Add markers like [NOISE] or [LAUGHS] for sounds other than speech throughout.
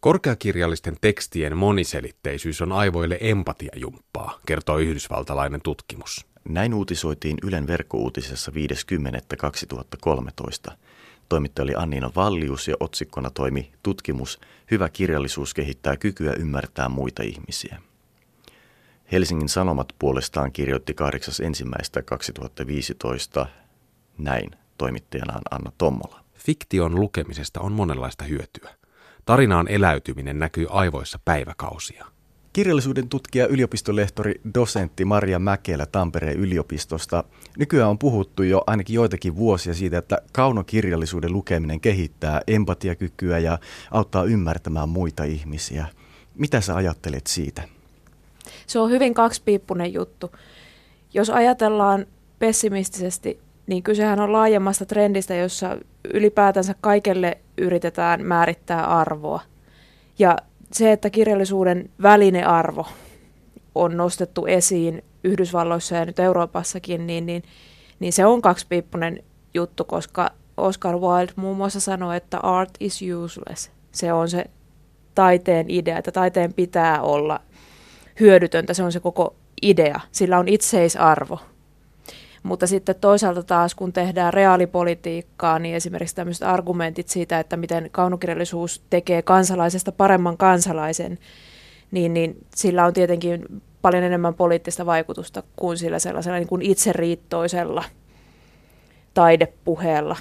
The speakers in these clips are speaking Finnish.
Korkeakirjallisten tekstien moniselitteisyys on aivoille empatiajumppaa, kertoo yhdysvaltalainen tutkimus. Näin uutisoitiin Ylen verkkouutisessa 5.10.2013. Toimittaja oli Anniina Vallius ja otsikkona toimi tutkimus Hyvä kirjallisuus kehittää kykyä ymmärtää muita ihmisiä. Helsingin Sanomat puolestaan kirjoitti 8.1.2015 näin toimittajanaan Anna Tommola. Fiktion lukemisesta on monenlaista hyötyä. Tarinaan eläytyminen näkyy aivoissa päiväkausia. Kirjallisuuden tutkija, yliopistolehtori, dosentti Maria Mäkelä Tampereen yliopistosta. Nykyään on puhuttu jo ainakin joitakin vuosia siitä, että kaunokirjallisuuden lukeminen kehittää empatiakykyä ja auttaa ymmärtämään muita ihmisiä. Mitä sä ajattelet siitä? Se on hyvin kaksipiippunen juttu. Jos ajatellaan pessimistisesti, niin kysehän on laajemmasta trendistä, jossa ylipäätänsä kaikelle yritetään määrittää arvoa. Ja se, että kirjallisuuden välinearvo on nostettu esiin Yhdysvalloissa ja nyt Euroopassakin, niin, niin, niin se on kaksipiippunen juttu, koska Oscar Wilde muun muassa sanoi, että art is useless. Se on se taiteen idea, että taiteen pitää olla hyödytöntä, se on se koko idea. Sillä on itseisarvo. Mutta sitten toisaalta taas, kun tehdään reaalipolitiikkaa, niin esimerkiksi tämmöiset argumentit siitä, että miten kaunokirjallisuus tekee kansalaisesta paremman kansalaisen, niin, niin sillä on tietenkin paljon enemmän poliittista vaikutusta kuin sillä sellaisella niin kuin itseriittoisella taidepuheella.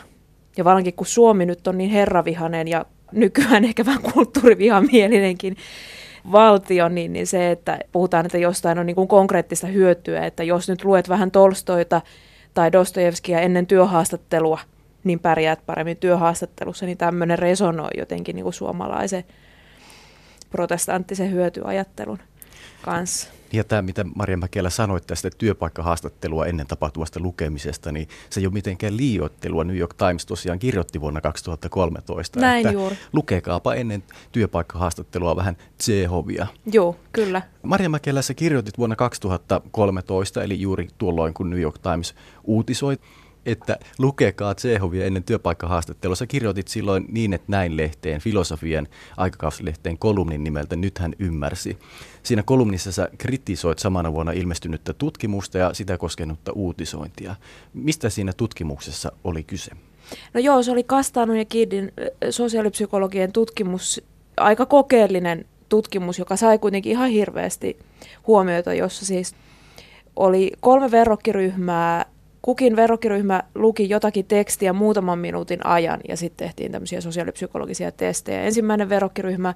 Ja varsinkin kun Suomi nyt on niin herravihanen ja nykyään ehkä vähän kulttuurivihamielinenkin, valtio, niin, niin se, että puhutaan, että jostain on niin kuin konkreettista hyötyä, että jos nyt luet vähän Tolstoita tai Dostojevskia ennen työhaastattelua, niin pärjäät paremmin työhaastattelussa, niin tämmöinen resonoi jotenkin niin kuin suomalaisen protestanttisen hyötyajattelun kanssa. Ja tämä, mitä Maria Mäkelä sanoi tästä työpaikkahaastattelua ennen tapahtuvasta lukemisesta, niin se ei ole mitenkään liioittelua. New York Times tosiaan kirjoitti vuonna 2013, Näin että juuri. lukekaapa ennen työpaikkahaastattelua vähän Tsehovia. Joo, kyllä. Maria Mäkelä, sä kirjoitit vuonna 2013, eli juuri tuolloin, kun New York Times uutisoi että lukekaa Tsehovia ennen työpaikkahaastattelua. Sä kirjoitit silloin niin, että näin lehteen, filosofian aikakauslehteen kolumnin nimeltä Nyt hän ymmärsi. Siinä kolumnissa sä kritisoit samana vuonna ilmestynyttä tutkimusta ja sitä koskenutta uutisointia. Mistä siinä tutkimuksessa oli kyse? No joo, se oli Kastanun ja Kiddin sosiaalipsykologien tutkimus, aika kokeellinen tutkimus, joka sai kuitenkin ihan hirveästi huomiota, jossa siis oli kolme verrokkiryhmää kukin verrokkiryhmä luki jotakin tekstiä muutaman minuutin ajan ja sitten tehtiin tämmöisiä sosiaalipsykologisia testejä. Ensimmäinen verrokkiryhmä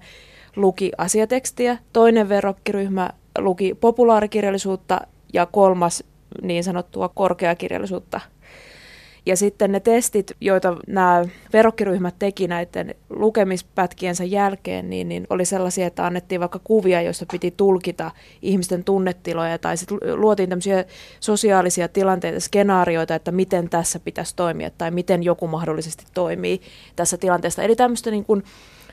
luki asiatekstiä, toinen verrokkiryhmä luki populaarikirjallisuutta ja kolmas niin sanottua korkeakirjallisuutta ja sitten ne testit, joita nämä verokkiryhmät teki näiden lukemispätkiensä jälkeen, niin, niin oli sellaisia, että annettiin vaikka kuvia, joissa piti tulkita ihmisten tunnetiloja, tai sitten luotiin tämmöisiä sosiaalisia tilanteita, skenaarioita, että miten tässä pitäisi toimia, tai miten joku mahdollisesti toimii tässä tilanteessa. Eli tämmöistä niin kuin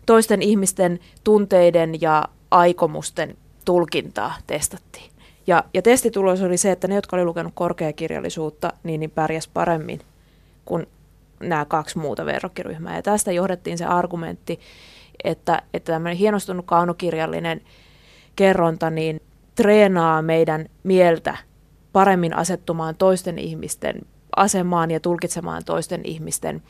toisten ihmisten tunteiden ja aikomusten tulkintaa testattiin. Ja, ja testitulos oli se, että ne, jotka oli lukenut korkeakirjallisuutta, niin, niin pärjäs paremmin nämä kaksi muuta verrokkiryhmää. Ja tästä johdettiin se argumentti, että, että tämmöinen hienostunut kaunokirjallinen kerronta niin treenaa meidän mieltä paremmin asettumaan toisten ihmisten asemaan ja tulkitsemaan toisten ihmisten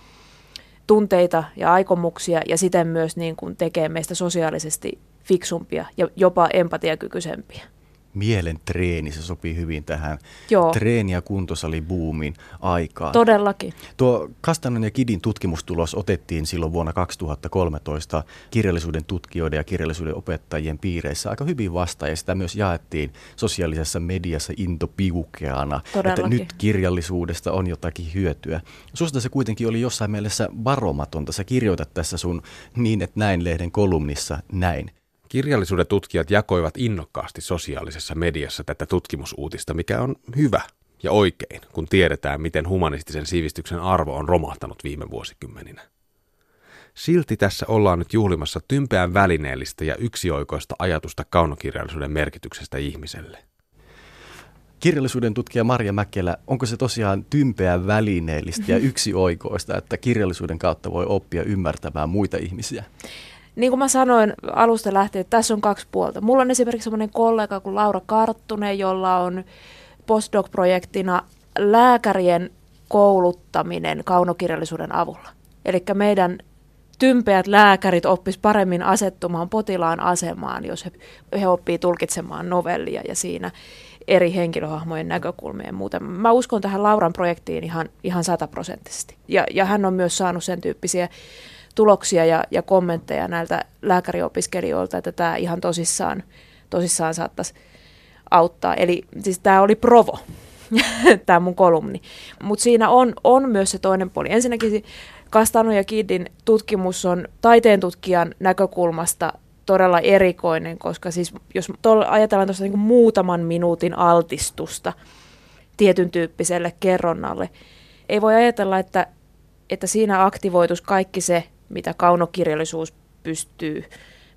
tunteita ja aikomuksia ja siten myös niin kuin tekee meistä sosiaalisesti fiksumpia ja jopa empatiakykyisempiä mielen treeni, se sopii hyvin tähän Joo. treeni- ja kuntosalibuumin aikaan. Todellakin. Tuo Kastanen ja Kidin tutkimustulos otettiin silloin vuonna 2013 kirjallisuuden tutkijoiden ja kirjallisuuden opettajien piireissä aika hyvin vastaan ja sitä myös jaettiin sosiaalisessa mediassa intopiukeana, että nyt kirjallisuudesta on jotakin hyötyä. Susta se kuitenkin oli jossain mielessä varomatonta. Sä kirjoitat tässä sun niin, että näin lehden kolumnissa näin. Kirjallisuuden tutkijat jakoivat innokkaasti sosiaalisessa mediassa tätä tutkimusuutista, mikä on hyvä ja oikein, kun tiedetään, miten humanistisen sivistyksen arvo on romahtanut viime vuosikymmeninä. Silti tässä ollaan nyt juhlimassa tympeän välineellistä ja yksioikoista ajatusta kaunokirjallisuuden merkityksestä ihmiselle. Kirjallisuuden tutkija Marja Mäkelä, onko se tosiaan tympeä välineellistä ja yksioikoista, että kirjallisuuden kautta voi oppia ymmärtämään muita ihmisiä? Niin kuin mä sanoin alusta lähtien, että tässä on kaksi puolta. Mulla on esimerkiksi semmoinen kollega kuin Laura Karttunen, jolla on postdoc-projektina lääkärien kouluttaminen kaunokirjallisuuden avulla. Eli meidän tympeät lääkärit oppis paremmin asettumaan potilaan asemaan, jos he, he oppii tulkitsemaan novellia ja siinä eri henkilöhahmojen näkökulmia ja muuta. Mä uskon tähän Lauran projektiin ihan, ihan sataprosenttisesti. Ja, ja hän on myös saanut sen tyyppisiä tuloksia ja, ja kommentteja näiltä lääkäriopiskelijoilta, että tämä ihan tosissaan, tosissaan saattaisi auttaa. Eli siis tämä oli provo, [LAUGHS] tämä mun kolumni. Mutta siinä on, on myös se toinen puoli. Ensinnäkin Kastano ja Kiddin tutkimus on taiteen tutkijan näkökulmasta todella erikoinen, koska siis jos ajatellaan tuosta niin muutaman minuutin altistusta tietyn tyyppiselle kerronnalle, ei voi ajatella, että, että siinä aktivoitus kaikki se, mitä kaunokirjallisuus pystyy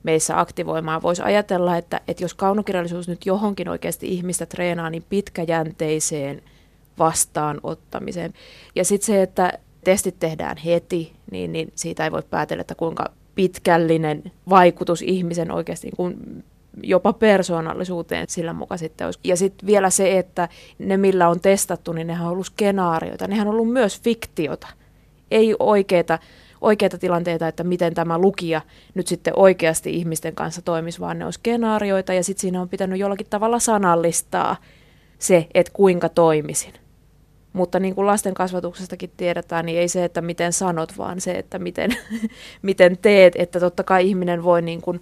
meissä aktivoimaan. Voisi ajatella, että, että jos kaunokirjallisuus nyt johonkin oikeasti ihmistä treenaa, niin pitkäjänteiseen vastaanottamiseen. Ja sitten se, että testit tehdään heti, niin, niin siitä ei voi päätellä, että kuinka pitkällinen vaikutus ihmisen oikeasti niin kuin jopa persoonallisuuteen sillä mukaan sitten olisi. Ja sitten vielä se, että ne millä on testattu, niin nehän on ollut skenaarioita. Nehän on ollut myös fiktiota. Ei oikeita, oikeita tilanteita, että miten tämä lukija nyt sitten oikeasti ihmisten kanssa toimisi, vaan ne on skenaarioita ja sitten siinä on pitänyt jollakin tavalla sanallistaa se, että kuinka toimisin. Mutta niin kuin lasten kasvatuksestakin tiedetään, niin ei se, että miten sanot, vaan se, että miten, [LAUGHS] miten teet. Että totta kai ihminen voi niin kuin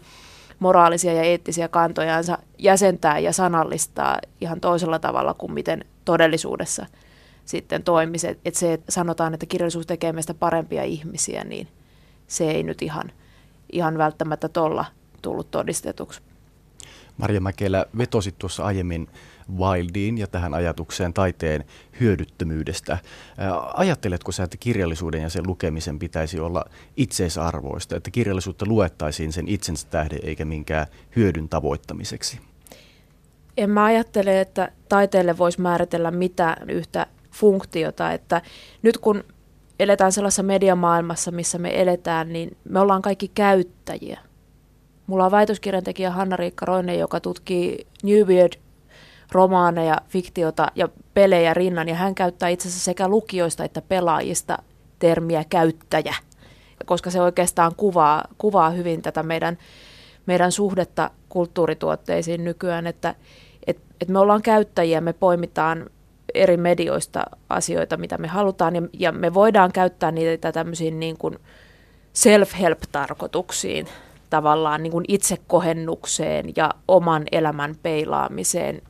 moraalisia ja eettisiä kantojansa jäsentää ja sanallistaa ihan toisella tavalla kuin miten todellisuudessa sitten toimisi. Että se, että sanotaan, että kirjallisuus tekee meistä parempia ihmisiä, niin se ei nyt ihan, ihan välttämättä tuolla tullut todistetuksi. Marja Mäkelä vetosit tuossa aiemmin Wildiin ja tähän ajatukseen taiteen hyödyttömyydestä. Ajatteletko sä, että kirjallisuuden ja sen lukemisen pitäisi olla itseisarvoista, että kirjallisuutta luettaisiin sen itsensä tähden eikä minkään hyödyn tavoittamiseksi? En mä ajattele, että taiteelle voisi määritellä mitään yhtä funktiota, että nyt kun eletään sellaisessa mediamaailmassa, missä me eletään, niin me ollaan kaikki käyttäjiä. Mulla on väitöskirjantekijä Hanna-Riikka Roine, joka tutkii New Weird romaaneja, fiktiota ja pelejä rinnan, ja hän käyttää itse asiassa sekä lukijoista että pelaajista termiä käyttäjä, koska se oikeastaan kuvaa, kuvaa hyvin tätä meidän, meidän suhdetta kulttuurituotteisiin nykyään, että et, et me ollaan käyttäjiä, me poimitaan eri medioista asioita, mitä me halutaan, ja, ja me voidaan käyttää niitä tämmöisiin niin kuin self-help-tarkoituksiin, tavallaan niin kuin itsekohennukseen ja oman elämän peilaamiseen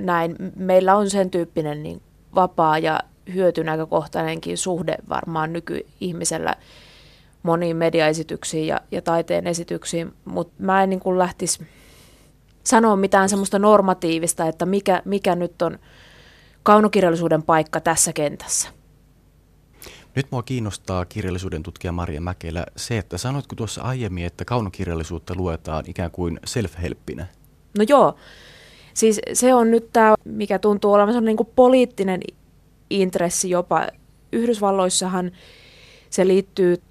näin. Meillä on sen tyyppinen niin vapaa ja hyötynäkökohtainenkin suhde varmaan nykyihmisellä moniin mediaesityksiin ja, ja taiteen esityksiin, mutta mä en niin kuin lähtisi sanoa mitään semmoista normatiivista, että mikä, mikä nyt on kaunokirjallisuuden paikka tässä kentässä. Nyt mua kiinnostaa kirjallisuuden tutkija Maria Mäkelä se, että sanoitko tuossa aiemmin, että kaunokirjallisuutta luetaan ikään kuin self-helppinä? No joo, Siis se on nyt tämä, mikä tuntuu olevan niin kuin poliittinen intressi jopa. Yhdysvalloissahan se liittyy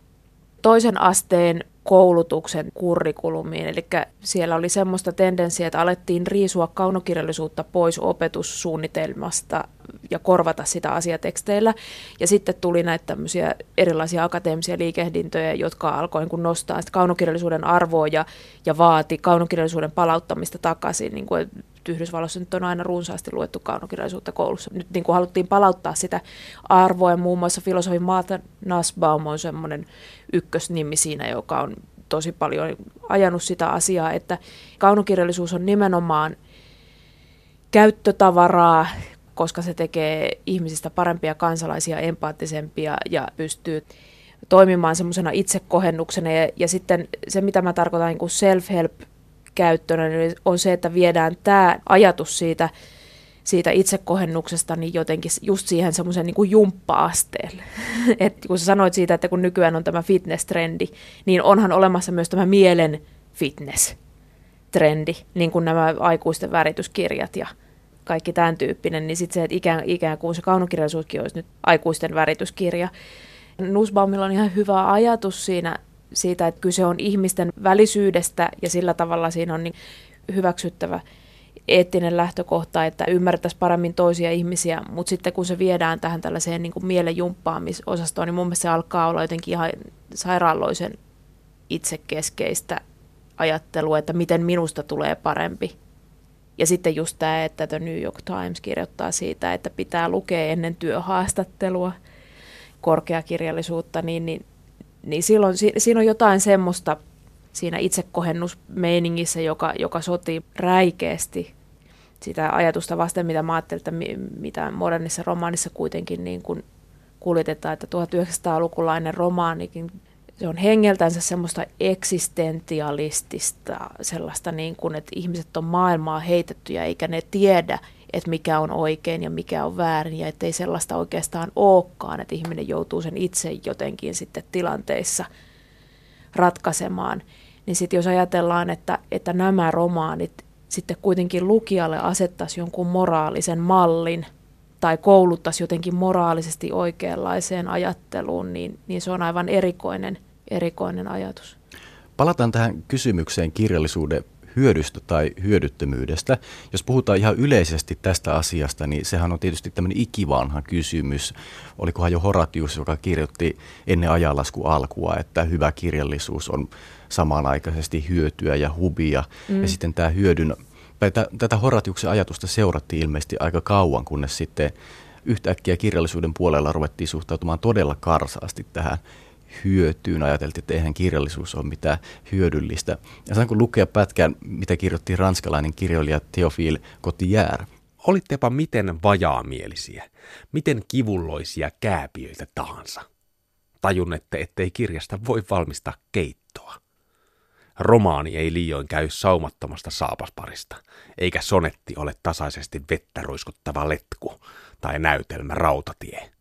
toisen asteen koulutuksen kurrikulumiin. Eli siellä oli semmoista tendenssiä, että alettiin riisua kaunokirjallisuutta pois opetussuunnitelmasta ja korvata sitä asiateksteillä. Ja sitten tuli näitä tämmöisiä erilaisia akateemisia liikehdintöjä, jotka alkoi niin nostaa kaunokirjallisuuden arvoa ja, ja vaati kaunokirjallisuuden palauttamista takaisin. Niin kuin, Yhdysvalloissa nyt on aina runsaasti luettu kaunokirjallisuutta koulussa. Nyt niin kuin haluttiin palauttaa sitä arvoa ja muun muassa filosofi Martha Nussbaum on semmoinen ykkösnimi siinä, joka on tosi paljon ajanut sitä asiaa, että kaunokirjallisuus on nimenomaan käyttötavaraa, koska se tekee ihmisistä parempia kansalaisia, empaattisempia ja pystyy toimimaan semmoisena itsekohennuksena. Ja, ja sitten se, mitä mä tarkoitan niin self-help käyttönä, niin on se, että viedään tämä ajatus siitä, siitä itsekohennuksesta niin jotenkin just siihen semmoisen niin jumppa-asteelle. [LAUGHS] Et kun sä sanoit siitä, että kun nykyään on tämä fitness-trendi, niin onhan olemassa myös tämä mielen fitness-trendi, niin kuin nämä aikuisten värityskirjat ja kaikki tämän tyyppinen, niin sitten se, että ikään, ikään kuin se kaunokirjallisuuskin olisi nyt aikuisten värityskirja. Nussbaumilla on ihan hyvä ajatus siinä, siitä, että kyse on ihmisten välisyydestä ja sillä tavalla siinä on niin hyväksyttävä eettinen lähtökohta, että ymmärtäisi paremmin toisia ihmisiä, mutta sitten kun se viedään tähän tällaiseen niin kuin mielen niin mun mielestä se alkaa olla jotenkin ihan sairaaloisen itsekeskeistä ajattelua, että miten minusta tulee parempi. Ja sitten just tämä, että The New York Times kirjoittaa siitä, että pitää lukea ennen työhaastattelua korkeakirjallisuutta, niin, niin, niin silloin siinä on jotain semmoista siinä itsekohennusmeiningissä, joka, joka sotii räikeästi sitä ajatusta vasten, mitä mä ajattelin, että mitä modernissa romaanissa kuitenkin niin kuin kuljetetaan, että 1900-lukulainen romaanikin se on hengeltänsä semmoista eksistentialistista, sellaista niin kuin, että ihmiset on maailmaa heitettyjä eikä ne tiedä, että mikä on oikein ja mikä on väärin ja ettei sellaista oikeastaan olekaan, että ihminen joutuu sen itse jotenkin sitten tilanteissa ratkaisemaan. Niin sitten jos ajatellaan, että, että nämä romaanit sitten kuitenkin lukijalle asettaisi jonkun moraalisen mallin tai kouluttaisi jotenkin moraalisesti oikeanlaiseen ajatteluun, niin, niin se on aivan erikoinen, erikoinen ajatus. Palataan tähän kysymykseen kirjallisuuden hyödystä tai hyödyttömyydestä. Jos puhutaan ihan yleisesti tästä asiasta, niin sehän on tietysti tämmöinen ikivanha kysymys. Olikohan jo Horatius, joka kirjoitti ennen ajanlasku alkua, että hyvä kirjallisuus on samanaikaisesti hyötyä ja hubia. Mm. Ja sitten tämä hyödyn, tätä, tätä Horatiuksen ajatusta seurattiin ilmeisesti aika kauan, kunnes sitten yhtäkkiä kirjallisuuden puolella ruvettiin suhtautumaan todella karsaasti tähän hyötyyn. Ajateltiin, että eihän kirjallisuus ole mitään hyödyllistä. Ja saanko lukea pätkän, mitä kirjoitti ranskalainen kirjailija Théophile Cotillard. Olittepa miten vajaamielisiä, miten kivulloisia kääpiöitä tahansa. Tajunnette, ettei kirjasta voi valmistaa keittoa. Romaani ei liioin käy saumattomasta saapasparista, eikä sonetti ole tasaisesti vettä ruiskuttava letku tai näytelmä rautatie.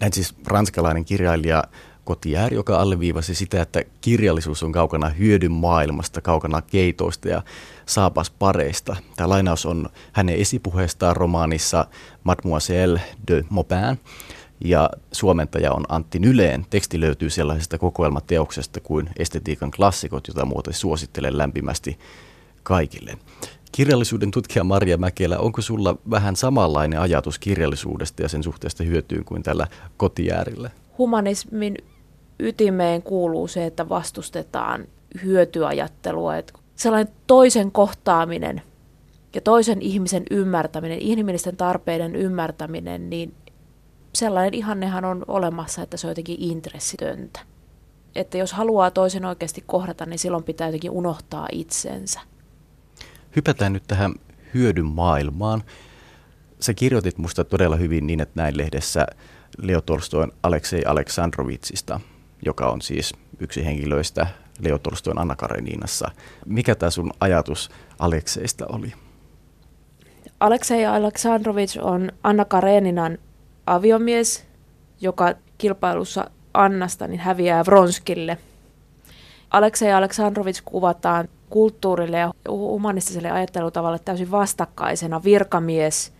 Näin siis ranskalainen kirjailija Cotillard, joka alleviivasi sitä, että kirjallisuus on kaukana hyödyn maailmasta, kaukana keitoista ja saapaspareista. Tämä lainaus on hänen esipuheestaan romaanissa Mademoiselle de Maupin, ja suomentaja on Antti Nyleen. Teksti löytyy sellaisesta kokoelmateoksesta kuin Estetiikan klassikot, jota muuten suosittelen lämpimästi kaikille. Kirjallisuuden tutkija Maria Mäkelä, onko sulla vähän samanlainen ajatus kirjallisuudesta ja sen suhteesta hyötyyn kuin tällä kotijäärillä? Humanismin ytimeen kuuluu se, että vastustetaan hyötyajattelua. Että sellainen toisen kohtaaminen ja toisen ihmisen ymmärtäminen, inhimillisten tarpeiden ymmärtäminen, niin sellainen ihannehan on olemassa, että se on jotenkin intressitöntä. Että jos haluaa toisen oikeasti kohdata, niin silloin pitää jotenkin unohtaa itsensä. Hypätään nyt tähän hyödyn maailmaan. Sä kirjoitit musta todella hyvin niin, että näin lehdessä Leo Tolstoin Aleksei Aleksandrovitsista, joka on siis yksi henkilöistä Leo Tolstoin Anna Kareninassa. Mikä tämä sun ajatus Alekseista oli? Aleksei Aleksandrovits on Anna Kareninan aviomies, joka kilpailussa Annasta niin häviää Vronskille. Aleksei Aleksandrovits kuvataan kulttuurille ja humanistiselle ajattelutavalle täysin vastakkaisena virkamies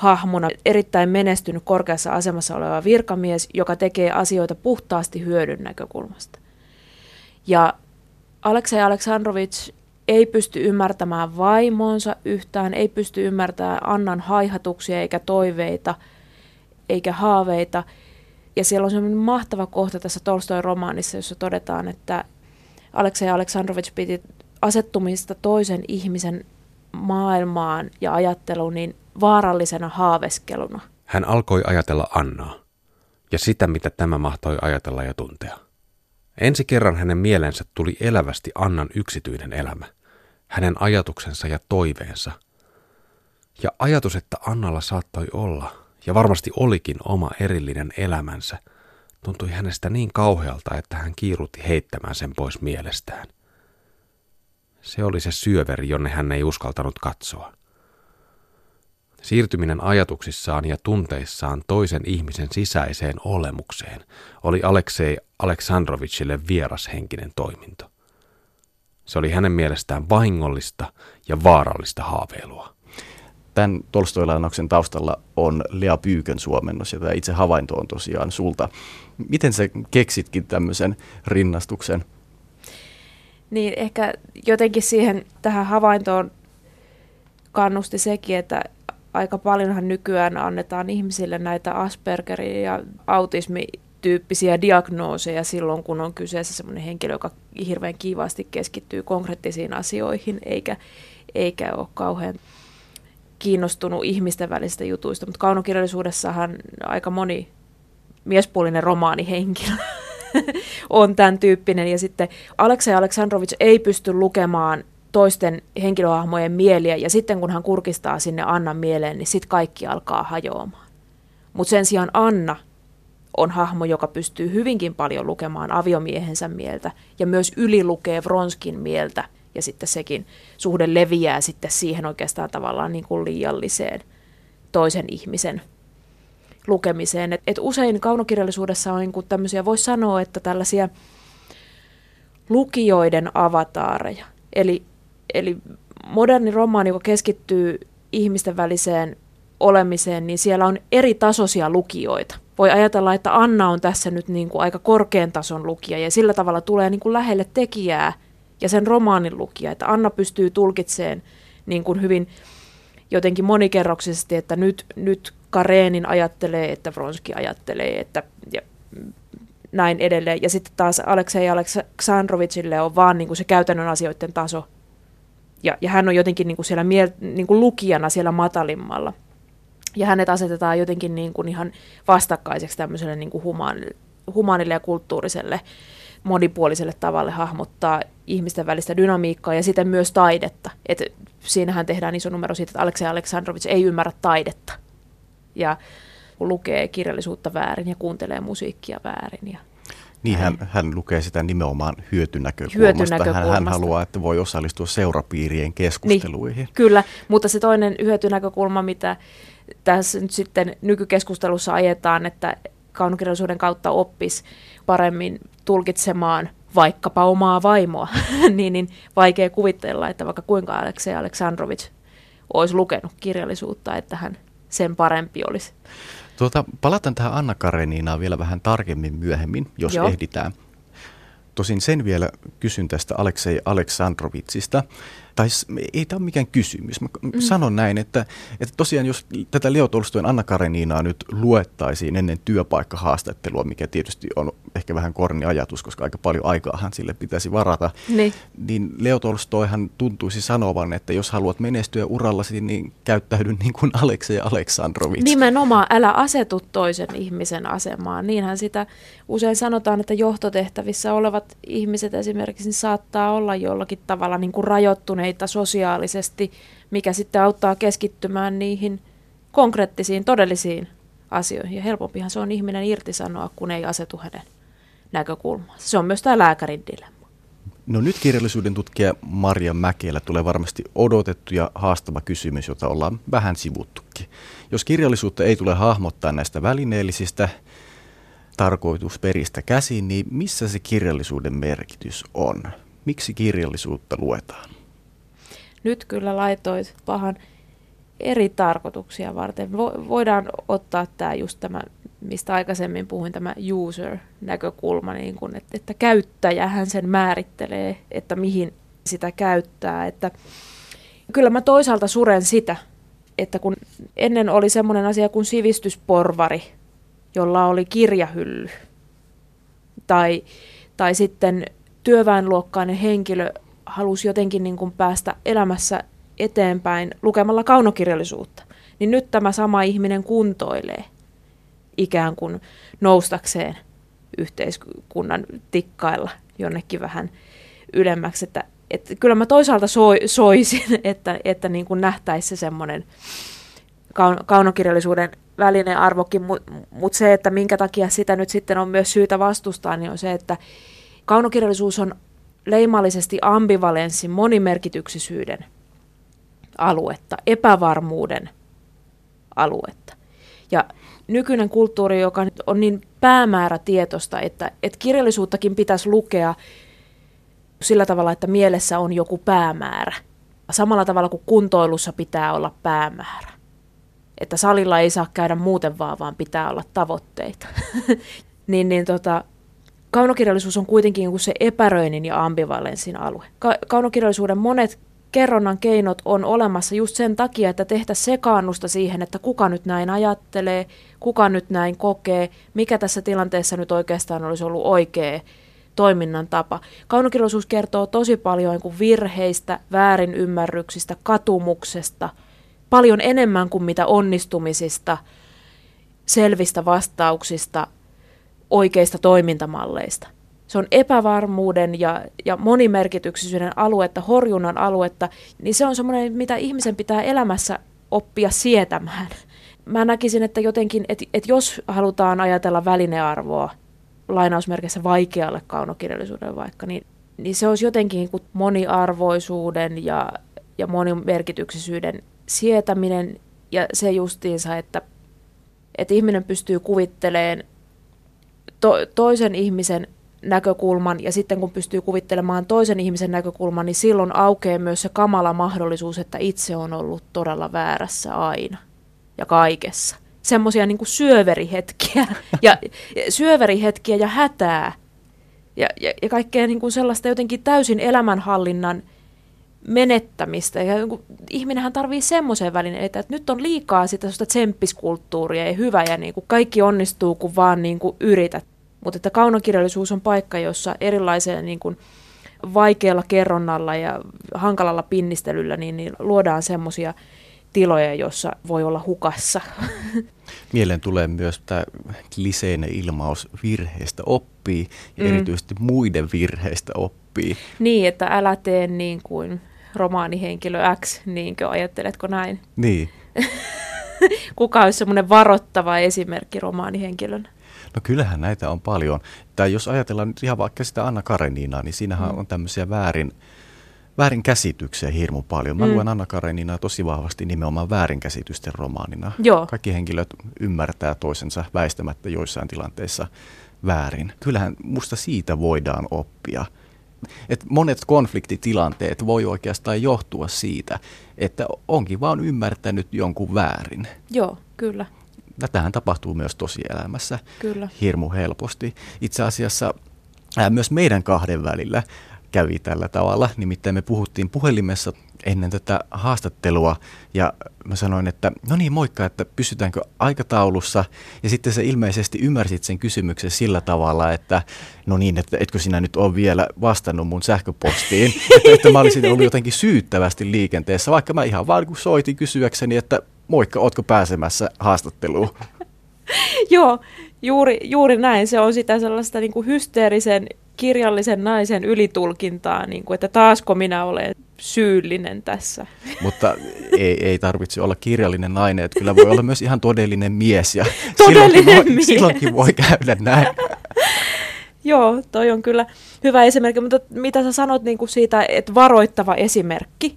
hahmona, erittäin menestynyt korkeassa asemassa oleva virkamies, joka tekee asioita puhtaasti hyödyn näkökulmasta. Ja Aleksei Aleksandrovits ei pysty ymmärtämään vaimonsa yhtään, ei pysty ymmärtämään Annan haihatuksia eikä toiveita – eikä haaveita. Ja siellä on semmoinen mahtava kohta tässä Tolstoin romaanissa, jossa todetaan, että Aleksei Aleksandrovich piti asettumista toisen ihmisen maailmaan ja ajatteluun niin vaarallisena haaveskeluna. Hän alkoi ajatella Annaa ja sitä, mitä tämä mahtoi ajatella ja tuntea. Ensi kerran hänen mielensä tuli elävästi Annan yksityinen elämä, hänen ajatuksensa ja toiveensa. Ja ajatus, että Annalla saattoi olla, ja varmasti olikin oma erillinen elämänsä, tuntui hänestä niin kauhealta, että hän kiirutti heittämään sen pois mielestään. Se oli se syöveri, jonne hän ei uskaltanut katsoa. Siirtyminen ajatuksissaan ja tunteissaan toisen ihmisen sisäiseen olemukseen oli Aleksei Aleksandrovitsille vierashenkinen toiminto. Se oli hänen mielestään vahingollista ja vaarallista haaveilua tämän Tolstoi-lainauksen taustalla on Lea Pyykön suomennos, ja tämä itse havainto on tosiaan sulta. Miten sä keksitkin tämmöisen rinnastuksen? Niin ehkä jotenkin siihen tähän havaintoon kannusti sekin, että aika paljonhan nykyään annetaan ihmisille näitä Aspergerin ja autismityyppisiä diagnooseja silloin, kun on kyseessä sellainen henkilö, joka hirveän kiivaasti keskittyy konkreettisiin asioihin, eikä, eikä ole kauhean kiinnostunut ihmisten välisistä jutuista. Mutta kaunokirjallisuudessahan aika moni miespuolinen romaanihenkilö [LAUGHS] on tämän tyyppinen. Ja sitten Aleksei Aleksandrovic ei pysty lukemaan toisten henkilöhahmojen mieliä, ja sitten kun hän kurkistaa sinne Annan mieleen, niin sitten kaikki alkaa hajoamaan. Mutta sen sijaan Anna on hahmo, joka pystyy hyvinkin paljon lukemaan aviomiehensä mieltä, ja myös ylilukee Vronskin mieltä, ja sitten sekin suhde leviää sitten siihen oikeastaan tavallaan niin kuin liialliseen toisen ihmisen lukemiseen. Et, et usein kaunokirjallisuudessa on niin tämmöisiä, voisi sanoa, että tällaisia lukijoiden avataareja. Eli eli moderni romaani, joka keskittyy ihmisten väliseen olemiseen, niin siellä on eri tasoisia lukijoita. Voi ajatella, että Anna on tässä nyt niin kuin aika korkean tason lukija ja sillä tavalla tulee niin kuin lähelle tekijää ja sen romaanin lukija, että Anna pystyy tulkitseen niin kuin hyvin jotenkin monikerroksisesti, että nyt, nyt Kareenin ajattelee, että Vronski ajattelee, että ja näin edelleen. Ja sitten taas Aleksei Aleksandrovitsille on vaan niin kuin se käytännön asioiden taso, ja, ja hän on jotenkin niin kuin siellä miel, niin kuin lukijana siellä matalimmalla. Ja hänet asetetaan jotenkin niin kuin ihan vastakkaiseksi tämmöiselle niin kuin humaanille, humaanille ja kulttuuriselle monipuoliselle tavalle hahmottaa ihmisten välistä dynamiikkaa ja sitten myös taidetta. Et siinähän tehdään iso numero siitä, että Aleksei Aleksandrovits ei ymmärrä taidetta ja lukee kirjallisuutta väärin ja kuuntelee musiikkia väärin ja niin, hän, hän lukee sitä nimenomaan hyötynäkökulmasta. hyötynäkökulmasta. Hän, hän haluaa, että voi osallistua seurapiirien keskusteluihin. Niin, kyllä, mutta se toinen hyötynäkökulma, mitä tässä nyt sitten nykykeskustelussa ajetaan, että kaunokirjallisuuden kautta oppisi paremmin tulkitsemaan vaikkapa omaa vaimoa, [LAUGHS] niin, niin vaikea kuvitella, että vaikka kuinka Aleksei Aleksandrovic olisi lukenut kirjallisuutta, että hän sen parempi olisi. Tuota, palataan tähän Anna Kareninaan vielä vähän tarkemmin myöhemmin, jos Joo. ehditään. Tosin sen vielä kysyn tästä Aleksei Aleksandrovitsista tai ei tämä ole mikään kysymys. Mä mm. sanon näin, että, että tosiaan jos tätä Leo Tolstoin Anna Kareninaa nyt luettaisiin ennen työpaikkahaastattelua, mikä tietysti on ehkä vähän korni ajatus, koska aika paljon aikaahan sille pitäisi varata, niin, niin Leo Tolstoihan tuntuisi sanovan, että jos haluat menestyä urallasi, niin käyttäydy niin kuin Aleksei Aleksandrovits. Nimenomaan, älä asetu toisen ihmisen asemaan. Niinhän sitä usein sanotaan, että johtotehtävissä olevat ihmiset esimerkiksi saattaa olla jollakin tavalla niin kuin rajoittuneet meitä sosiaalisesti, mikä sitten auttaa keskittymään niihin konkreettisiin, todellisiin asioihin. Ja helpompihan se on ihminen irtisanoa, kun ei asetu hänen näkökulmaansa. Se on myös tämä lääkärin dilemma. No nyt kirjallisuuden tutkija Maria Mäkelä tulee varmasti odotettu ja haastava kysymys, jota ollaan vähän sivuttukin. Jos kirjallisuutta ei tule hahmottaa näistä välineellisistä tarkoitusperistä käsin, niin missä se kirjallisuuden merkitys on? Miksi kirjallisuutta luetaan? Nyt kyllä laitoit pahan eri tarkoituksia varten. Voidaan ottaa tämä just tämä, mistä aikaisemmin puhuin, tämä user-näkökulma, niin kun, että, että käyttäjähän sen määrittelee, että mihin sitä käyttää. Että kyllä mä toisaalta suren sitä, että kun ennen oli semmoinen asia kuin sivistysporvari, jolla oli kirjahylly, tai, tai sitten työväenluokkainen henkilö halusi jotenkin niin kuin päästä elämässä eteenpäin lukemalla kaunokirjallisuutta, niin nyt tämä sama ihminen kuntoilee ikään kuin noustakseen yhteiskunnan tikkailla jonnekin vähän ylemmäksi. Että, että kyllä mä toisaalta so, soisin, [LAUGHS] että, että niin kuin nähtäisi se semmoinen kaunokirjallisuuden välinen arvokin, mutta mut se, että minkä takia sitä nyt sitten on myös syytä vastustaa, niin on se, että kaunokirjallisuus on leimallisesti ambivalenssin monimerkityksisyyden aluetta, epävarmuuden aluetta. Ja nykyinen kulttuuri, joka on niin päämäärätietoista, että, että kirjallisuuttakin pitäisi lukea sillä tavalla, että mielessä on joku päämäärä. Samalla tavalla kuin kuntoilussa pitää olla päämäärä. että salilla ei saa käydä muuten vaan, vaan pitää olla tavoitteita. [LAUGHS] niin, niin tota, kaunokirjallisuus on kuitenkin se epäröinnin ja ambivalenssin alue. Ka- kaunokirjallisuuden monet kerronnan keinot on olemassa just sen takia, että tehtä sekaannusta siihen, että kuka nyt näin ajattelee, kuka nyt näin kokee, mikä tässä tilanteessa nyt oikeastaan olisi ollut oikea toiminnan tapa. Kaunokirjallisuus kertoo tosi paljon niin kuin virheistä, väärinymmärryksistä, katumuksesta, paljon enemmän kuin mitä onnistumisista, selvistä vastauksista, oikeista toimintamalleista. Se on epävarmuuden ja, ja monimerkityksisyyden aluetta, horjunnan aluetta, niin se on semmoinen, mitä ihmisen pitää elämässä oppia sietämään. Mä näkisin, että jotenkin, että, että jos halutaan ajatella välinearvoa, lainausmerkeissä vaikealle kaunokirjallisuudelle vaikka, niin, niin se olisi jotenkin niin kuin moniarvoisuuden ja, ja monimerkityksisyyden sietäminen ja se justiinsa, että, että ihminen pystyy kuvittelemaan to, toisen ihmisen näkökulman ja sitten kun pystyy kuvittelemaan toisen ihmisen näkökulman, niin silloin aukeaa myös se kamala mahdollisuus, että itse on ollut todella väärässä aina ja kaikessa. Semmoisia niin syöverihetkiä [LAUGHS] ja syöverihetkiä ja hätää ja, ja, ja kaikkea niin kuin sellaista jotenkin täysin elämänhallinnan menettämistä. Ja ihminenhän tarvii semmoisen välineitä, että nyt on liikaa sitä tsemppiskulttuuria ja hyvä ja niin kuin kaikki onnistuu, kun vaan niin kuin yrität. Mutta että kaunokirjallisuus on paikka, jossa erilaisella niin kuin vaikealla kerronnalla ja hankalalla pinnistelyllä niin, niin luodaan semmoisia tiloja, jossa voi olla hukassa. [LAUGHS] Mieleen tulee myös tämä kliseinen ilmaus virheistä oppii ja mm. erityisesti muiden virheistä oppii. Niin, että älä tee niin kuin romaanihenkilö X, niinkö ajatteletko näin? Niin. [LAUGHS] Kuka olisi semmoinen varoittava esimerkki romaanihenkilön? No kyllähän näitä on paljon. Tai jos ajatellaan nyt ihan vaikka sitä Anna Kareninaa, niin siinähän mm. on tämmöisiä väärin väärinkäsityksiä hirmu paljon. Mä mm. luen Anna Karenina tosi vahvasti nimenomaan väärinkäsitysten romaanina. Joo. Kaikki henkilöt ymmärtää toisensa väistämättä joissain tilanteissa väärin. Kyllähän musta siitä voidaan oppia. Et monet konfliktitilanteet voi oikeastaan johtua siitä, että onkin vaan ymmärtänyt jonkun väärin. Joo, kyllä. Tätähän tapahtuu myös tosielämässä Kyllä. hirmu helposti. Itse asiassa myös meidän kahden välillä kävi tällä tavalla. Nimittäin me puhuttiin puhelimessa ennen tätä haastattelua ja mä sanoin, että no niin moikka, että pysytäänkö aikataulussa. Ja sitten se ilmeisesti ymmärsit sen kysymyksen sillä tavalla, että no niin, että etkö sinä nyt ole vielä vastannut mun sähköpostiin. [LAUGHS] että, että mä olisin ollut jotenkin syyttävästi liikenteessä, vaikka mä ihan vaan soitin kysyäkseni, että moikka, ootko pääsemässä haastatteluun? [LAUGHS] Joo, juuri, juuri näin. Se on sitä sellaista niin kuin hysteerisen kirjallisen naisen ylitulkintaa, niin kuin, että taasko minä olen syyllinen tässä. Mutta ei, ei tarvitse olla kirjallinen nainen, että kyllä voi olla myös ihan todellinen mies ja [LAUGHS] todellinen silloinkin, voi, mies. silloinkin voi käydä näin. Joo, toi on kyllä hyvä esimerkki, mutta mitä sä sanot niin kuin siitä, että varoittava esimerkki,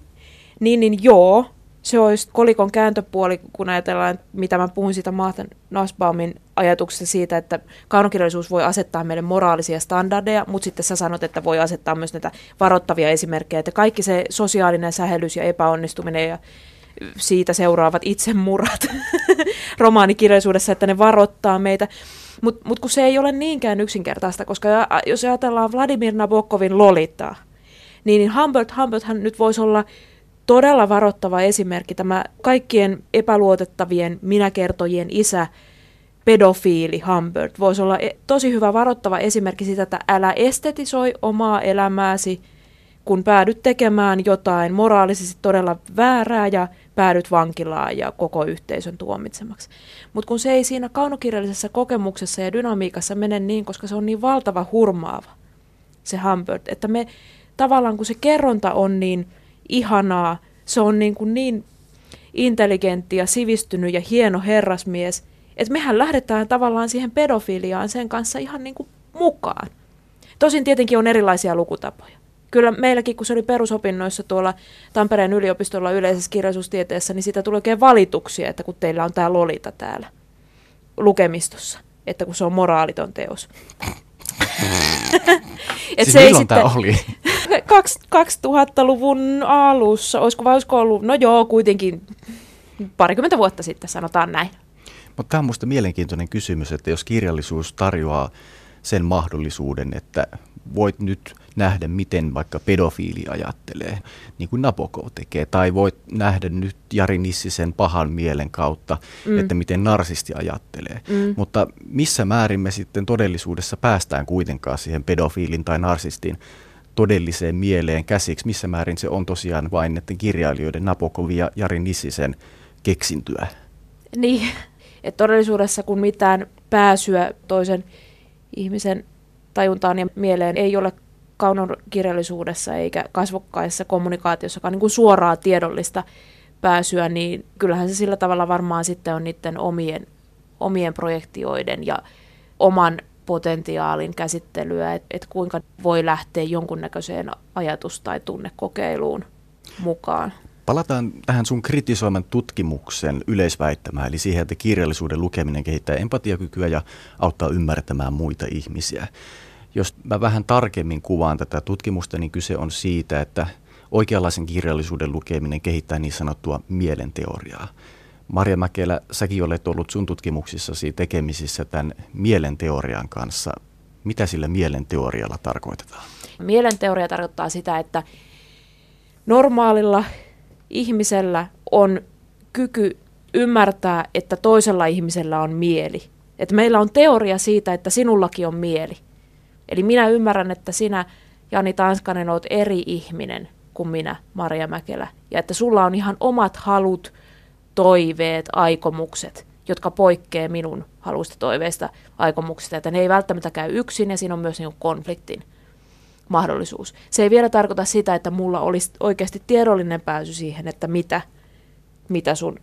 niin, niin joo, se olisi kolikon kääntöpuoli, kun ajatellaan, mitä mä puhun siitä Martin Nussbaumin ajatuksesta siitä, että kaunokirjallisuus voi asettaa meille moraalisia standardeja, mutta sitten sä sanot, että voi asettaa myös näitä varoittavia esimerkkejä, että kaikki se sosiaalinen sähellys ja epäonnistuminen ja siitä seuraavat itsemurhat [LAUGHS] romaanikirjallisuudessa, että ne varoittaa meitä. Mutta mut kun se ei ole niinkään yksinkertaista, koska jos ajatellaan Vladimir Nabokovin Lolitaa, niin, niin Humbert, Humberthan nyt voisi olla todella varoittava esimerkki, tämä kaikkien epäluotettavien minäkertojien isä, pedofiili Humbert, voisi olla e- tosi hyvä varoittava esimerkki siitä, että älä estetisoi omaa elämääsi, kun päädyt tekemään jotain moraalisesti todella väärää ja päädyt vankilaan ja koko yhteisön tuomitsemaksi. Mutta kun se ei siinä kaunokirjallisessa kokemuksessa ja dynamiikassa mene niin, koska se on niin valtava hurmaava, se Humbert, että me tavallaan kun se kerronta on niin ihanaa, se on niin, kuin niin intelligentti ja sivistynyt ja hieno herrasmies, että mehän lähdetään tavallaan siihen pedofiliaan sen kanssa ihan niin kuin mukaan. Tosin tietenkin on erilaisia lukutapoja. Kyllä meilläkin, kun se oli perusopinnoissa tuolla Tampereen yliopistolla yleisessä kirjallisuustieteessä, niin siitä tuli oikein valituksia, että kun teillä on tämä lolita täällä lukemistossa, että kun se on moraaliton teos. [LAUGHS] Et siis se ei sitten, oli? [LAUGHS] 2000-luvun alussa, olisiko, vai olisiko ollut, no joo, kuitenkin parikymmentä vuotta sitten, sanotaan näin. Mutta tämä on minusta mielenkiintoinen kysymys, että jos kirjallisuus tarjoaa sen mahdollisuuden, että voit nyt nähdä, miten vaikka pedofiili ajattelee, niin kuin Nabokov tekee, tai voit nähdä nyt Jari Nissisen pahan mielen kautta, mm. että miten narsisti ajattelee. Mm. Mutta missä määrin me sitten todellisuudessa päästään kuitenkaan siihen pedofiilin tai narsistin todelliseen mieleen käsiksi, missä määrin se on tosiaan vain näiden kirjailijoiden Nabokovin ja Jari Nissisen keksintyä? Niin, että todellisuudessa kun mitään pääsyä toisen ihmisen tajuntaan ja mieleen ei ole kaunon kirjallisuudessa eikä kasvokkaissa kommunikaatiossakaan niin kuin suoraa tiedollista pääsyä, niin kyllähän se sillä tavalla varmaan sitten on niiden omien, omien projektioiden ja oman potentiaalin käsittelyä, että et kuinka voi lähteä jonkunnäköiseen ajatus- tai tunnekokeiluun mukaan. Palataan tähän sun kritisoiman tutkimuksen yleisväittämään, eli siihen, että kirjallisuuden lukeminen kehittää empatiakykyä ja auttaa ymmärtämään muita ihmisiä. Jos mä vähän tarkemmin kuvaan tätä tutkimusta, niin kyse on siitä, että oikeanlaisen kirjallisuuden lukeminen kehittää niin sanottua mielenteoriaa. Marja Mäkelä, säkin olet ollut sun tutkimuksissasi tekemisissä tämän mielenteorian kanssa. Mitä sillä mielenteorialla tarkoitetaan? Mielenteoria tarkoittaa sitä, että normaalilla ihmisellä on kyky ymmärtää, että toisella ihmisellä on mieli. Että meillä on teoria siitä, että sinullakin on mieli. Eli minä ymmärrän, että sinä, Jani Tanskanen, olet eri ihminen kuin minä, Maria Mäkelä. Ja että sulla on ihan omat halut, toiveet, aikomukset, jotka poikkeaa minun haluista, toiveista, aikomuksista. Että ne ei välttämättä käy yksin ja siinä on myös niin konfliktin mahdollisuus. Se ei vielä tarkoita sitä, että mulla olisi oikeasti tiedollinen pääsy siihen, että mitä, mitä sun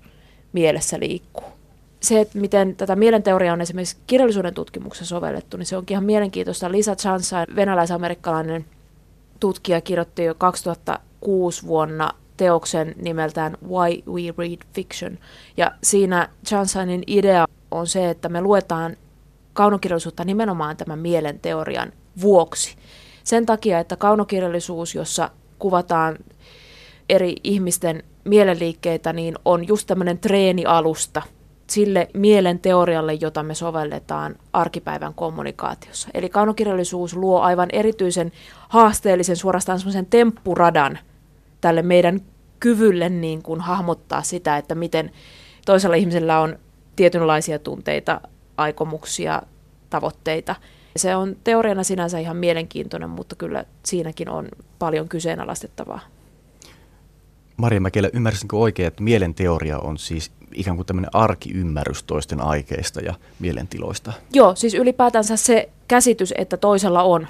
mielessä liikkuu. Se, että miten tätä mielenteoriaa on esimerkiksi kirjallisuuden tutkimuksessa sovellettu, niin se onkin ihan mielenkiintoista. Lisa Chansa, venäläis-amerikkalainen tutkija, kirjoitti jo 2006 vuonna teoksen nimeltään Why We Read Fiction. Ja siinä Chansanin idea on se, että me luetaan kaunokirjallisuutta nimenomaan tämän mielenteorian vuoksi. Sen takia, että kaunokirjallisuus, jossa kuvataan eri ihmisten mielenliikkeitä, niin on just tämmöinen treenialusta sille mielen teorialle, jota me sovelletaan arkipäivän kommunikaatiossa. Eli kaunokirjallisuus luo aivan erityisen haasteellisen, suorastaan semmoisen temppuradan tälle meidän kyvylle niin kuin hahmottaa sitä, että miten toisella ihmisellä on tietynlaisia tunteita, aikomuksia, tavoitteita – se on teoriana sinänsä ihan mielenkiintoinen, mutta kyllä siinäkin on paljon kyseenalaistettavaa. Maria Mäkelä, ymmärsinkö oikein, että mielenteoria on siis ikään kuin tämmöinen arkiymmärrys toisten aikeista ja mielentiloista? Joo, siis ylipäätänsä se käsitys, että toisella on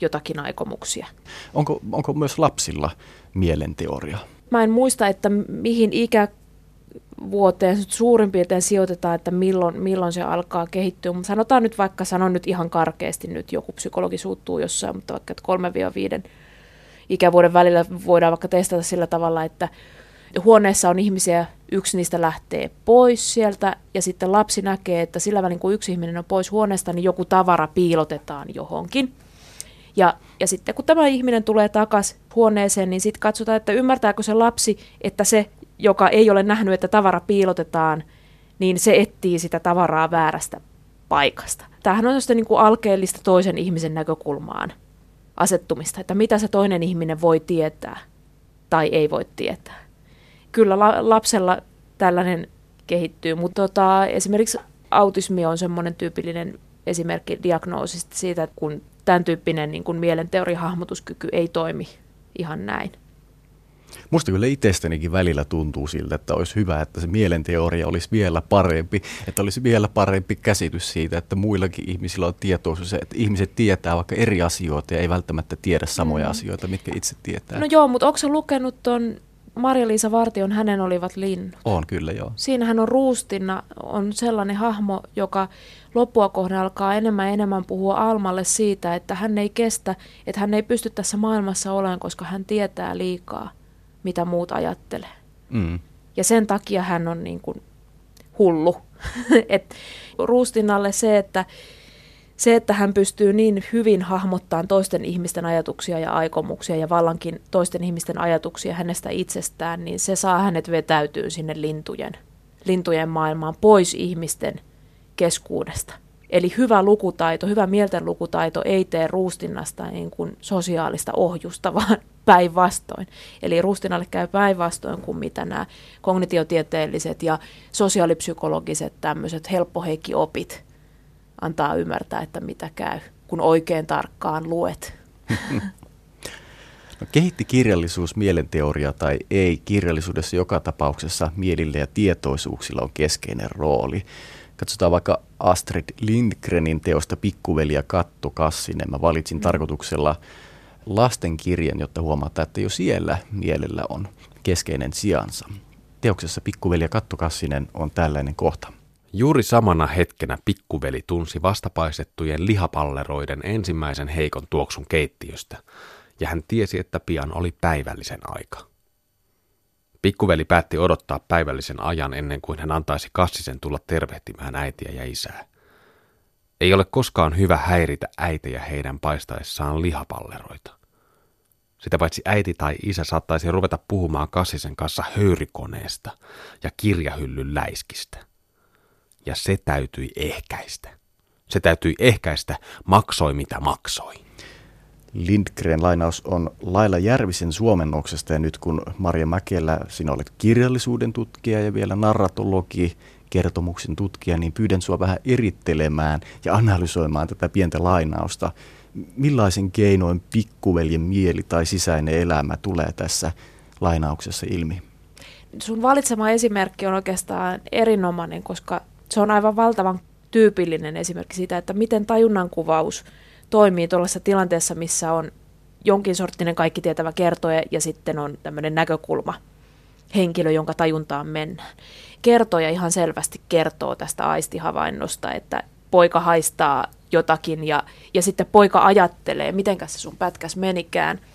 jotakin aikomuksia. Onko, onko myös lapsilla mielenteoria? Mä en muista, että mihin ikä vuoteen suurin piirtein sijoitetaan, että milloin, milloin se alkaa kehittyä. Mutta sanotaan nyt vaikka, sanon nyt ihan karkeasti, nyt joku psykologi suuttuu jossain, mutta vaikka 3-5 ikävuoden välillä voidaan vaikka testata sillä tavalla, että huoneessa on ihmisiä, yksi niistä lähtee pois sieltä ja sitten lapsi näkee, että sillä välin kun yksi ihminen on pois huoneesta, niin joku tavara piilotetaan johonkin. Ja, ja sitten kun tämä ihminen tulee takaisin huoneeseen, niin sitten katsotaan, että ymmärtääkö se lapsi, että se joka ei ole nähnyt, että tavara piilotetaan, niin se etsii sitä tavaraa väärästä paikasta. Tämähän on sitä niin kuin alkeellista toisen ihmisen näkökulmaan asettumista, että mitä se toinen ihminen voi tietää tai ei voi tietää. Kyllä la- lapsella tällainen kehittyy, mutta tota, esimerkiksi autismi on semmoinen tyypillinen esimerkki diagnoosista siitä, että kun tämän tyyppinen niin kuin mielenteorihahmotuskyky ei toimi ihan näin. Musta kyllä itsestänikin välillä tuntuu siltä, että olisi hyvä, että se mielenteoria olisi vielä parempi, että olisi vielä parempi käsitys siitä, että muillakin ihmisillä on tietoisuus, että ihmiset tietää vaikka eri asioita ja ei välttämättä tiedä samoja mm. asioita, mitkä itse tietää. No joo, mutta onko lukenut tuon Marja-Liisa Vartion Hänen olivat linnut? On kyllä, joo. Siinähän on Ruustina, on sellainen hahmo, joka loppua kohden alkaa enemmän ja enemmän puhua Almalle siitä, että hän ei kestä, että hän ei pysty tässä maailmassa olemaan, koska hän tietää liikaa mitä muut ajattelee. Mm. Ja sen takia hän on niin kuin hullu. [LAUGHS] Et Ruustinalle se, että se, että hän pystyy niin hyvin hahmottamaan toisten ihmisten ajatuksia ja aikomuksia ja vallankin toisten ihmisten ajatuksia hänestä itsestään, niin se saa hänet vetäytyä sinne lintujen lintujen maailmaan pois ihmisten keskuudesta. Eli hyvä lukutaito, hyvä mielten lukutaito ei tee ruustinnasta niin kuin sosiaalista ohjusta, [LAUGHS] vaan päinvastoin. Eli ruustinalle käy päinvastoin kuin mitä nämä kognitiotieteelliset ja sosiaalipsykologiset tämmöiset helppoheikki-opit antaa ymmärtää, että mitä käy, kun oikein tarkkaan luet. [LAUGHS] No, kehitti kirjallisuus mielenteoria tai ei, kirjallisuudessa joka tapauksessa mielillä ja tietoisuuksilla on keskeinen rooli. Katsotaan vaikka Astrid Lindgrenin teosta Pikkuveli ja Katto Kassinen. Mä valitsin mm. tarkoituksella lastenkirjan, jotta huomataan, että jo siellä mielellä on keskeinen sijansa. Teoksessa Pikkuveli ja Katto Kassinen on tällainen kohta. Juuri samana hetkenä pikkuveli tunsi vastapaistettujen lihapalleroiden ensimmäisen heikon tuoksun keittiöstä, ja hän tiesi, että pian oli päivällisen aika. Pikkuveli päätti odottaa päivällisen ajan ennen kuin hän antaisi Kassisen tulla tervehtimään äitiä ja isää. Ei ole koskaan hyvä häiritä äitejä heidän paistaessaan lihapalleroita. Sitä paitsi äiti tai isä saattaisi ruveta puhumaan Kassisen kanssa höyrikoneesta ja kirjahyllyn läiskistä. Ja se täytyi ehkäistä. Se täytyi ehkäistä, maksoi mitä maksoi. Lindgren lainaus on Laila Järvisen suomennoksesta ja nyt kun Maria Mäkelä, sinä olet kirjallisuuden tutkija ja vielä narratologi, kertomuksen tutkija, niin pyydän sinua vähän erittelemään ja analysoimaan tätä pientä lainausta. Millaisen keinoin pikkuveljen mieli tai sisäinen elämä tulee tässä lainauksessa ilmi? Sun valitsema esimerkki on oikeastaan erinomainen, koska se on aivan valtavan tyypillinen esimerkki siitä, että miten tajunnan kuvaus – toimii tuollaisessa tilanteessa, missä on jonkin sorttinen kaikki tietävä kertoja ja sitten on tämmöinen näkökulma henkilö, jonka tajuntaan mennään. Kertoja ihan selvästi kertoo tästä aistihavainnosta, että poika haistaa jotakin ja, ja sitten poika ajattelee, miten se sun pätkäs menikään –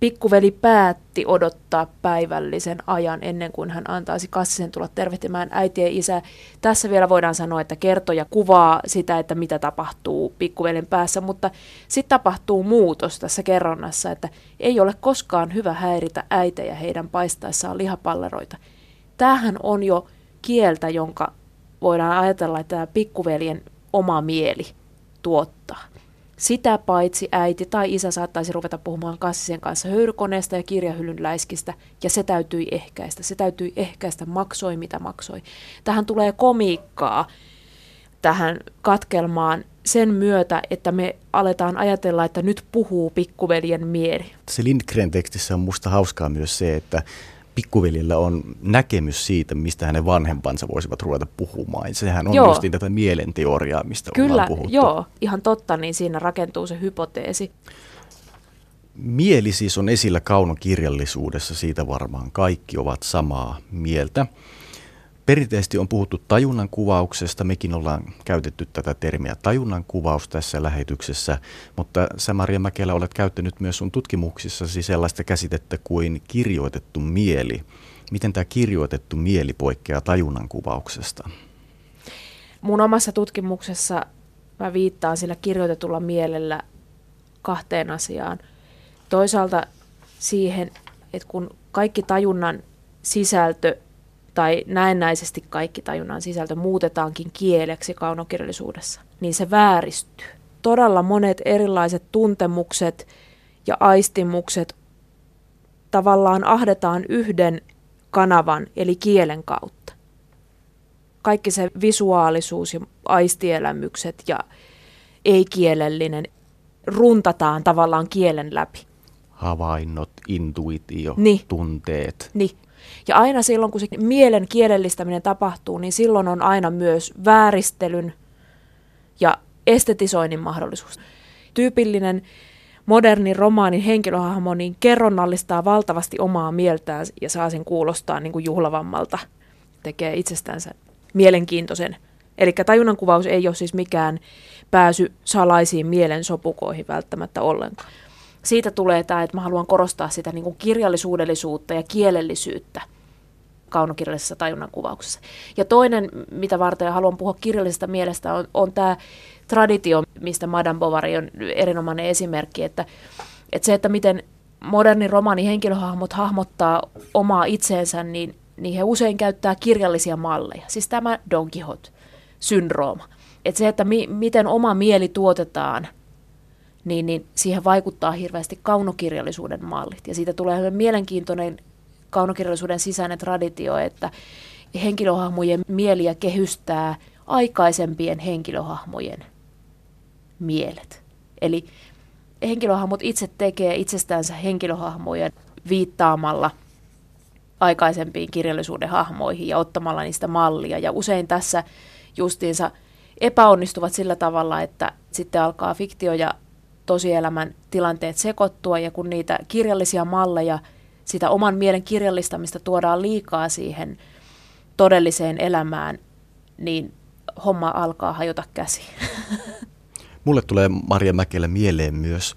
Pikkuveli päätti odottaa päivällisen ajan ennen kuin hän antaisi Kassisen tulla tervehtimään äitiä ja isää. Tässä vielä voidaan sanoa, että kertoja kuvaa sitä, että mitä tapahtuu pikkuvelen päässä, mutta sitten tapahtuu muutos tässä kerronnassa, että ei ole koskaan hyvä häiritä äitejä heidän paistaessaan lihapalleroita. Tämähän on jo kieltä, jonka voidaan ajatella, että tämä pikkuveljen oma mieli tuottaa. Sitä paitsi äiti tai isä saattaisi ruveta puhumaan kassisen kanssa höyrykoneesta ja kirjahyllyn läiskistä, ja se täytyi ehkäistä. Se täytyi ehkäistä, maksoi mitä maksoi. Tähän tulee komiikkaa tähän katkelmaan sen myötä, että me aletaan ajatella, että nyt puhuu pikkuveljen mieli. Se Lindgren tekstissä on musta hauskaa myös se, että pikkuveljellä on näkemys siitä, mistä hänen vanhempansa voisivat ruveta puhumaan. Sehän on joo. just tätä mielenteoriaa, mistä Kyllä, ollaan puhuttu. joo, ihan totta, niin siinä rakentuu se hypoteesi. Mieli siis on esillä kaunokirjallisuudessa, siitä varmaan kaikki ovat samaa mieltä. Perinteisesti on puhuttu tajunnan kuvauksesta, mekin ollaan käytetty tätä termiä tajunnan kuvaus tässä lähetyksessä, mutta sä Maria Mäkelä olet käyttänyt myös sun tutkimuksissasi sellaista käsitettä kuin kirjoitettu mieli. Miten tämä kirjoitettu mieli poikkeaa tajunnan kuvauksesta? Mun omassa tutkimuksessa mä viittaan sillä kirjoitetulla mielellä kahteen asiaan. Toisaalta siihen, että kun kaikki tajunnan sisältö tai näennäisesti kaikki tajunnan sisältö muutetaankin kieleksi kaunokirjallisuudessa, niin se vääristyy. Todella monet erilaiset tuntemukset ja aistimukset tavallaan ahdetaan yhden kanavan eli kielen kautta. Kaikki se visuaalisuus ja aistielämykset ja ei-kielellinen runtataan tavallaan kielen läpi. Havainnot, intuitio, niin. tunteet. Niin. Ja aina silloin, kun se mielen kielellistäminen tapahtuu, niin silloin on aina myös vääristelyn ja estetisoinnin mahdollisuus. Tyypillinen moderni romaanin henkilöhahmo niin kerronnallistaa valtavasti omaa mieltään ja saa sen kuulostaa niin kuin juhlavammalta. Tekee itsestänsä mielenkiintoisen. Eli tajunnan kuvaus ei ole siis mikään pääsy salaisiin mielen sopukoihin välttämättä ollenkaan siitä tulee tämä, että mä haluan korostaa sitä niin kuin kirjallisuudellisuutta ja kielellisyyttä kaunokirjallisessa tajunnan kuvauksessa. Ja toinen, mitä varten haluan puhua kirjallisesta mielestä, on, on tämä traditio, mistä Madame Bovary on erinomainen esimerkki, että, että se, että miten moderni romaani henkilöhahmot hahmottaa omaa itseensä, niin niin he usein käyttää kirjallisia malleja. Siis tämä Don Quixote-syndrooma. Että se, että mi- miten oma mieli tuotetaan, niin, niin siihen vaikuttaa hirveästi kaunokirjallisuuden mallit. Ja siitä tulee mielenkiintoinen kaunokirjallisuuden sisäinen traditio, että henkilöhahmojen mieliä kehystää aikaisempien henkilöhahmojen mielet. Eli henkilöhahmot itse tekee itsestäänsä henkilöhahmoja viittaamalla aikaisempiin kirjallisuuden hahmoihin ja ottamalla niistä mallia. Ja usein tässä justiinsa epäonnistuvat sillä tavalla, että sitten alkaa fiktio ja tosielämän tilanteet sekoittua ja kun niitä kirjallisia malleja, sitä oman mielen kirjallistamista tuodaan liikaa siihen todelliseen elämään, niin homma alkaa hajota käsi. [LAUGHS] Mulle tulee Maria Mäkelä mieleen myös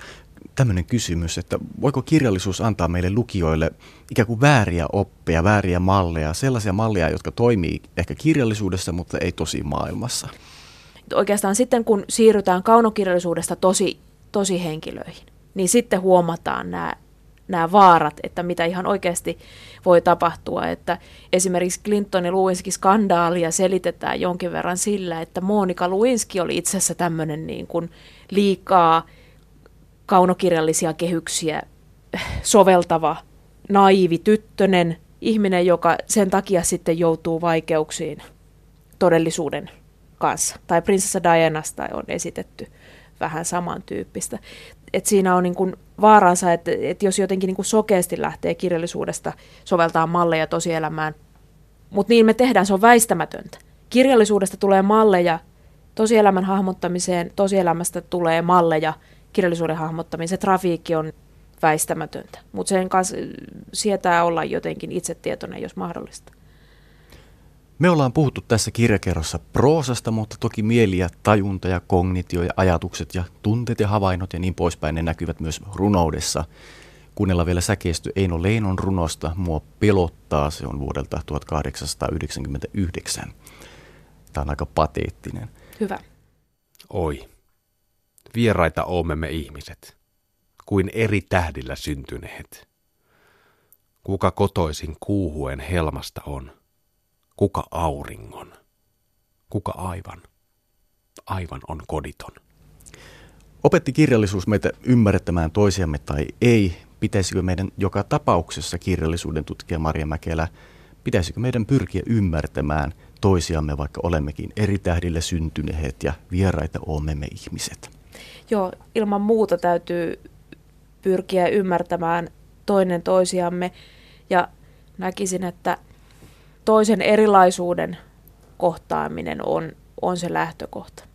tämmöinen kysymys, että voiko kirjallisuus antaa meille lukijoille ikään kuin vääriä oppeja, vääriä malleja, sellaisia malleja, jotka toimii ehkä kirjallisuudessa, mutta ei tosi maailmassa? Oikeastaan sitten, kun siirrytään kaunokirjallisuudesta tosi, tosi henkilöihin, niin sitten huomataan nämä nämä vaarat, että mitä ihan oikeasti voi tapahtua. Että esimerkiksi Clinton ja Lewinskin skandaalia selitetään jonkin verran sillä, että Monika Lewinsky oli itse asiassa tämmöinen niin kuin liikaa kaunokirjallisia kehyksiä soveltava naivi tyttönen, ihminen, joka sen takia sitten joutuu vaikeuksiin todellisuuden kanssa. Tai prinsessa Dianasta on esitetty vähän samantyyppistä et siinä on niin kuin vaaransa, että, että jos jotenkin niin sokeasti lähtee kirjallisuudesta soveltaa malleja tosielämään, mutta niin me tehdään, se on väistämätöntä. Kirjallisuudesta tulee malleja tosielämän hahmottamiseen, tosielämästä tulee malleja kirjallisuuden hahmottamiseen. Se trafiikki on väistämätöntä, mutta sen kanssa sietää olla jotenkin itsetietoinen, jos mahdollista. Me ollaan puhuttu tässä kirjakerrossa proosasta, mutta toki mieli ja tajunta ja kognitio ja ajatukset ja tunteet ja havainnot ja niin poispäin, ne näkyvät myös runoudessa. Kuunnella vielä säkeistö Eino Leinon runosta Mua pelottaa, se on vuodelta 1899. Tämä on aika pateettinen. Hyvä. Oi, vieraita oomme me ihmiset, kuin eri tähdillä syntyneet. Kuka kotoisin kuuhuen helmasta on – Kuka auringon? Kuka aivan? Aivan on koditon. Opetti kirjallisuus meitä ymmärtämään toisiamme tai ei? Pitäisikö meidän joka tapauksessa kirjallisuuden tutkija Maria Mäkelä, pitäisikö meidän pyrkiä ymmärtämään toisiamme, vaikka olemmekin eri tähdille syntyneet ja vieraita olemme me ihmiset? Joo, ilman muuta täytyy pyrkiä ymmärtämään toinen toisiamme ja näkisin, että toisen erilaisuuden kohtaaminen on, on se lähtökohta.